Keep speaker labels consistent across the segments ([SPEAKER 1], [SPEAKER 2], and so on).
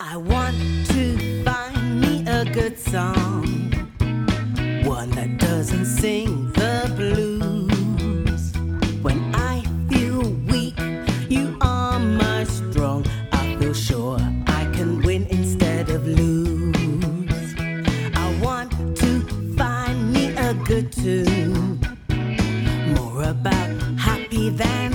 [SPEAKER 1] I want to find me a good song, one that doesn't sing the blues. When I feel weak, you are my strong. I feel sure I can win instead of lose. I want to find me a good tune, more about happy than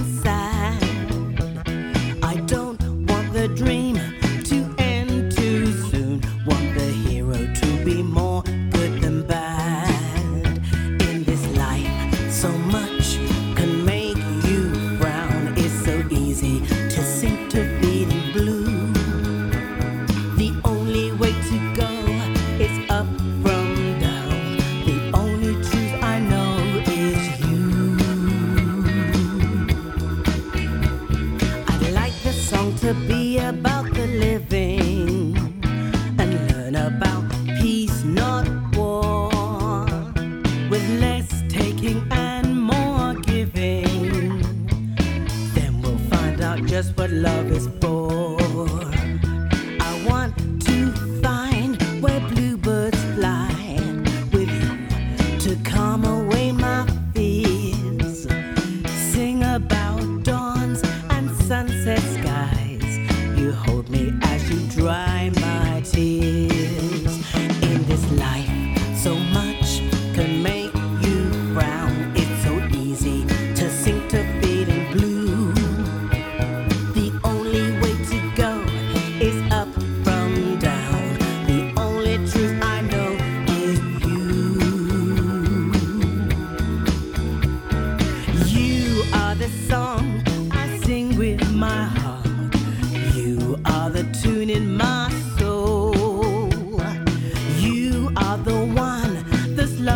[SPEAKER 1] to be about the living and learn about peace, not war, with less taking and more giving. Then we'll find out just what love is for. Can make you frown. It's so easy to sink to blue. The only way to go is up from down. The only truth I know is you. You are the song I sing with my heart.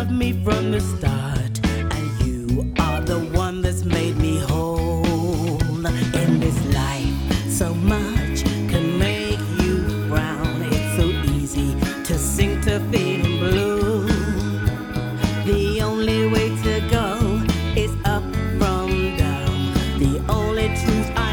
[SPEAKER 1] loved me from the start, and you are the one that's made me whole in this life. So much can make you frown. It's so easy to sing to feeling blue. The only way to go is up from down. The only truth I